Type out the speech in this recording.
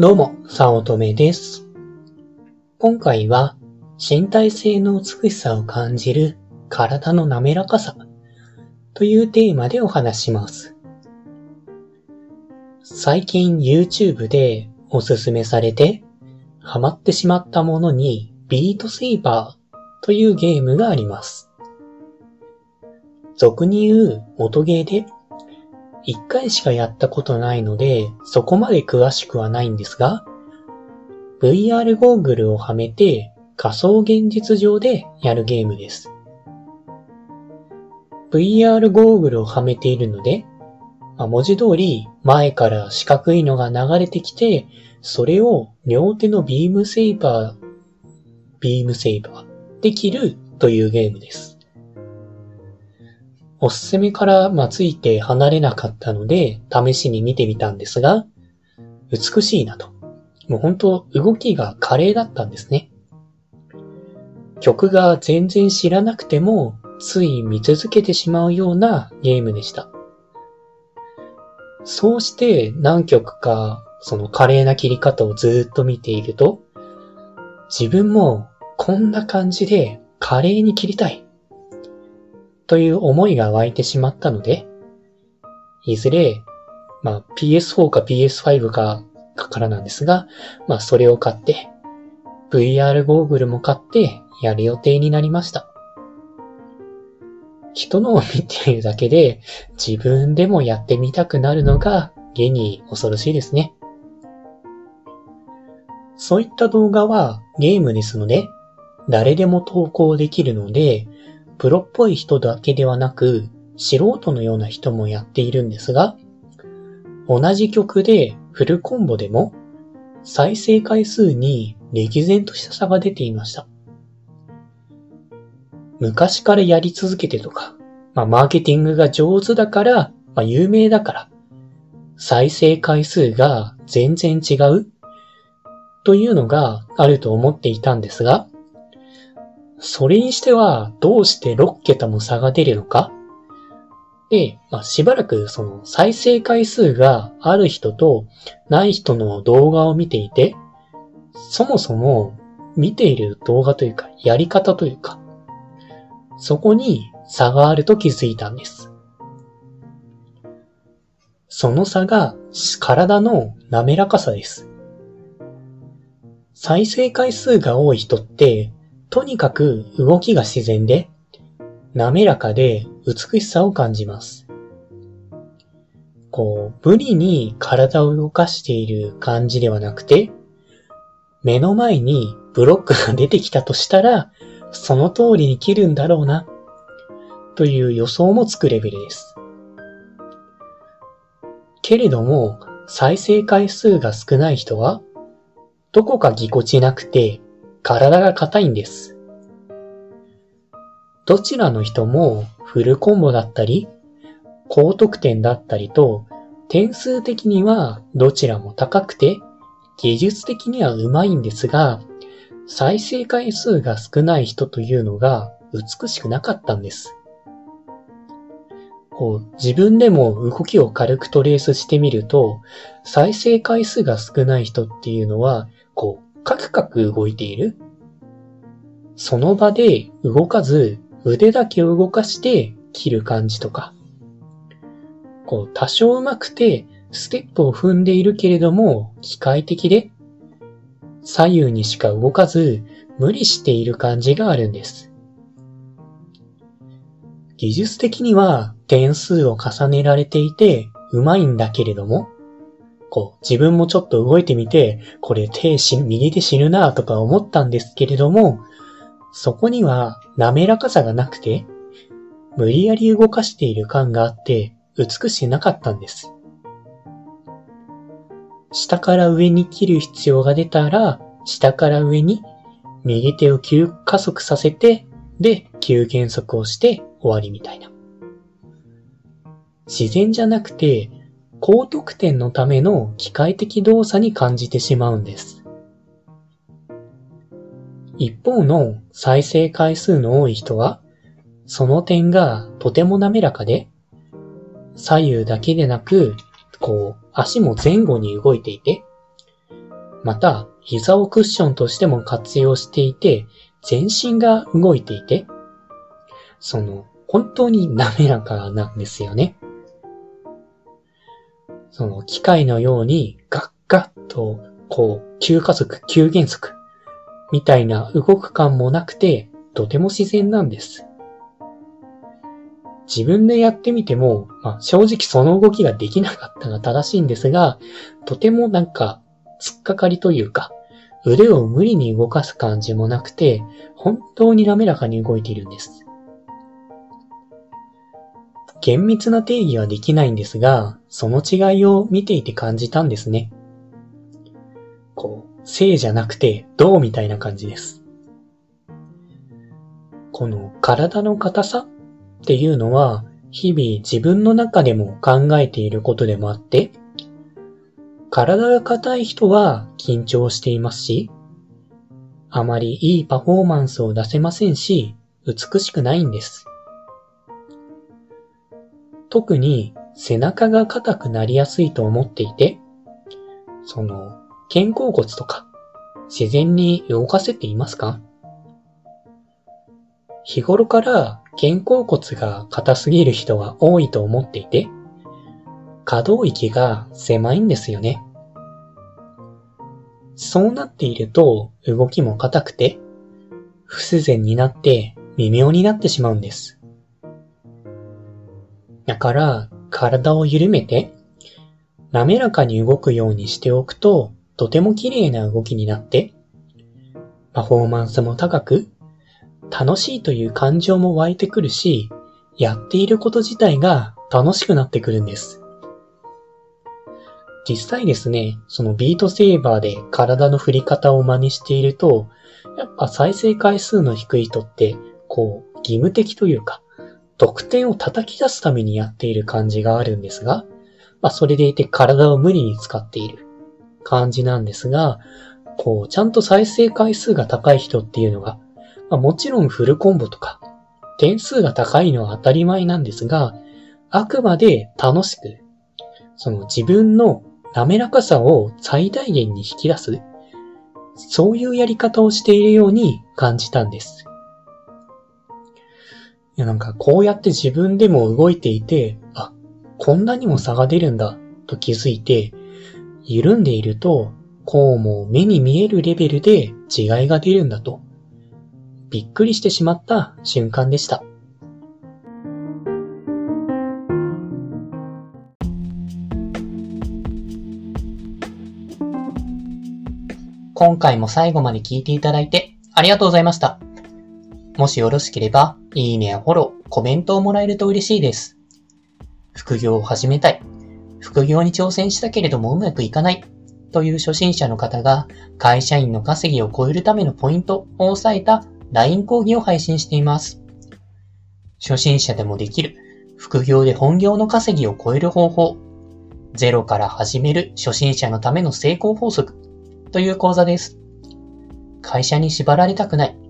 どうも、さおとめです。今回は、身体性の美しさを感じる体の滑らかさというテーマでお話します。最近 YouTube でおすすめされて、ハマってしまったものにビートセイバーというゲームがあります。俗に言う音ゲーで一回しかやったことないので、そこまで詳しくはないんですが、VR ゴーグルをはめて仮想現実上でやるゲームです。VR ゴーグルをはめているので、まあ文字通り前から四角いのが流れてきて、それを両手のビームセイバー、ビームセイバーで切るというゲームです。おすすめからまあついて離れなかったので、試しに見てみたんですが、美しいなと。もう本当動きが華麗だったんですね。曲が全然知らなくても、つい見続けてしまうようなゲームでした。そうして何曲かその華麗な切り方をずっと見ていると、自分もこんな感じで華麗に切りたい。という思いが湧いてしまったので、いずれ、まあ PS4 か PS5 かからなんですが、まあそれを買って、VR ゴーグルも買ってやる予定になりました。人のを見ているだけで自分でもやってみたくなるのが現に恐ろしいですね。そういった動画はゲームですので、誰でも投稿できるので、プロっぽい人だけではなく、素人のような人もやっているんですが、同じ曲でフルコンボでも、再生回数に歴然とした差が出ていました。昔からやり続けてとか、まあ、マーケティングが上手だから、まあ、有名だから、再生回数が全然違うというのがあると思っていたんですが、それにしてはどうして6桁も差が出るのか？で、まあ、しばらくその再生回数がある人とない人の動画を見ていて、そもそも見ている動画というかやり方というか、そこに差があると気づいたんです。その差が体の滑らかさです。再生回数が多い人って、とにかく動きが自然で、滑らかで美しさを感じます。こう、無理に体を動かしている感じではなくて、目の前にブロックが出てきたとしたら、その通りに切るんだろうな、という予想もつくレベルです。けれども、再生回数が少ない人は、どこかぎこちなくて、体が硬いんです。どちらの人もフルコンボだったり、高得点だったりと、点数的にはどちらも高くて、技術的には上手いんですが、再生回数が少ない人というのが美しくなかったんです。こう自分でも動きを軽くトレースしてみると、再生回数が少ない人っていうのは、こう、カクカク動いている。その場で動かず、腕だけを動かして切る感じとか。こう、多少上手くて、ステップを踏んでいるけれども、機械的で、左右にしか動かず、無理している感じがあるんです。技術的には点数を重ねられていて、上手いんだけれども、こう、自分もちょっと動いてみて、これ手死ぬ、右で死ぬなとか思ったんですけれども、そこには滑らかさがなくて、無理やり動かしている感があって、美しくなかったんです。下から上に切る必要が出たら、下から上に右手を急加速させて、で、急減速をして終わりみたいな。自然じゃなくて、高得点のための機械的動作に感じてしまうんです。一方の再生回数の多い人は、その点がとても滑らかで、左右だけでなく、こう、足も前後に動いていて、また、膝をクッションとしても活用していて、全身が動いていて、その、本当に滑らかなんですよね。その、機械のようにガッガッと、こう、急加速、急減速、みたいな動く感もなくて、とても自然なんです。自分でやってみても、まあ、正直その動きができなかったが正しいんですが、とてもなんか、突っかかりというか、腕を無理に動かす感じもなくて、本当に滑らかに動いているんです。厳密な定義はできないんですが、その違いを見ていて感じたんですね。こう、正じゃなくて、どうみたいな感じです。この体の硬さっていうのは、日々自分の中でも考えていることでもあって、体が硬い人は緊張していますし、あまりいいパフォーマンスを出せませんし、美しくないんです。特に背中が硬くなりやすいと思っていて、その、肩甲骨とか、自然に動かせていますか？日頃から肩甲骨が硬すぎる人は多いと思っていて、可動域が狭いんですよね。そうなっていると動きも硬くて、不自然になって微妙になってしまうんです。だから体を緩めて滑らかに動くようにしておくととても綺麗な動きになってパフォーマンスも高く楽しいという感情も湧いてくるしやっていること自体が楽しくなってくるんです。実際ですね、そのビートセーバーで体の振り方を真似していると、やっぱ再生回数の低い人って、こう、義務的というか、得点を叩き出すためにやっている感じがあるんですが、まあそれでいて体を無理に使っている感じなんですが、こう、ちゃんと再生回数が高い人っていうのが、まあもちろんフルコンボとか、点数が高いのは当たり前なんですが、あくまで楽しく、その自分の滑らかさを最大限に引き出す、そういうやり方をしているように感じたんです。やなんかこうやって自分でも動いていて、あ、こんなにも差が出るんだと気づいて、緩んでいると、こうも目に見えるレベルで違いが出るんだと、びっくりしてしまった瞬間でした。今回も最後まで聞いていただいてありがとうございました。もしよろしければ、いいねやフォロー、コメントをもらえると嬉しいです。副業を始めたい。副業に挑戦したけれどもうまくいかない。という初心者の方が会社員の稼ぎを超えるためのポイントを押さえた LINE 講義を配信しています。初心者でもできる副業で本業の稼ぎを超える方法。ゼロから始める初心者のための成功法則という講座です。会社に縛られたくない。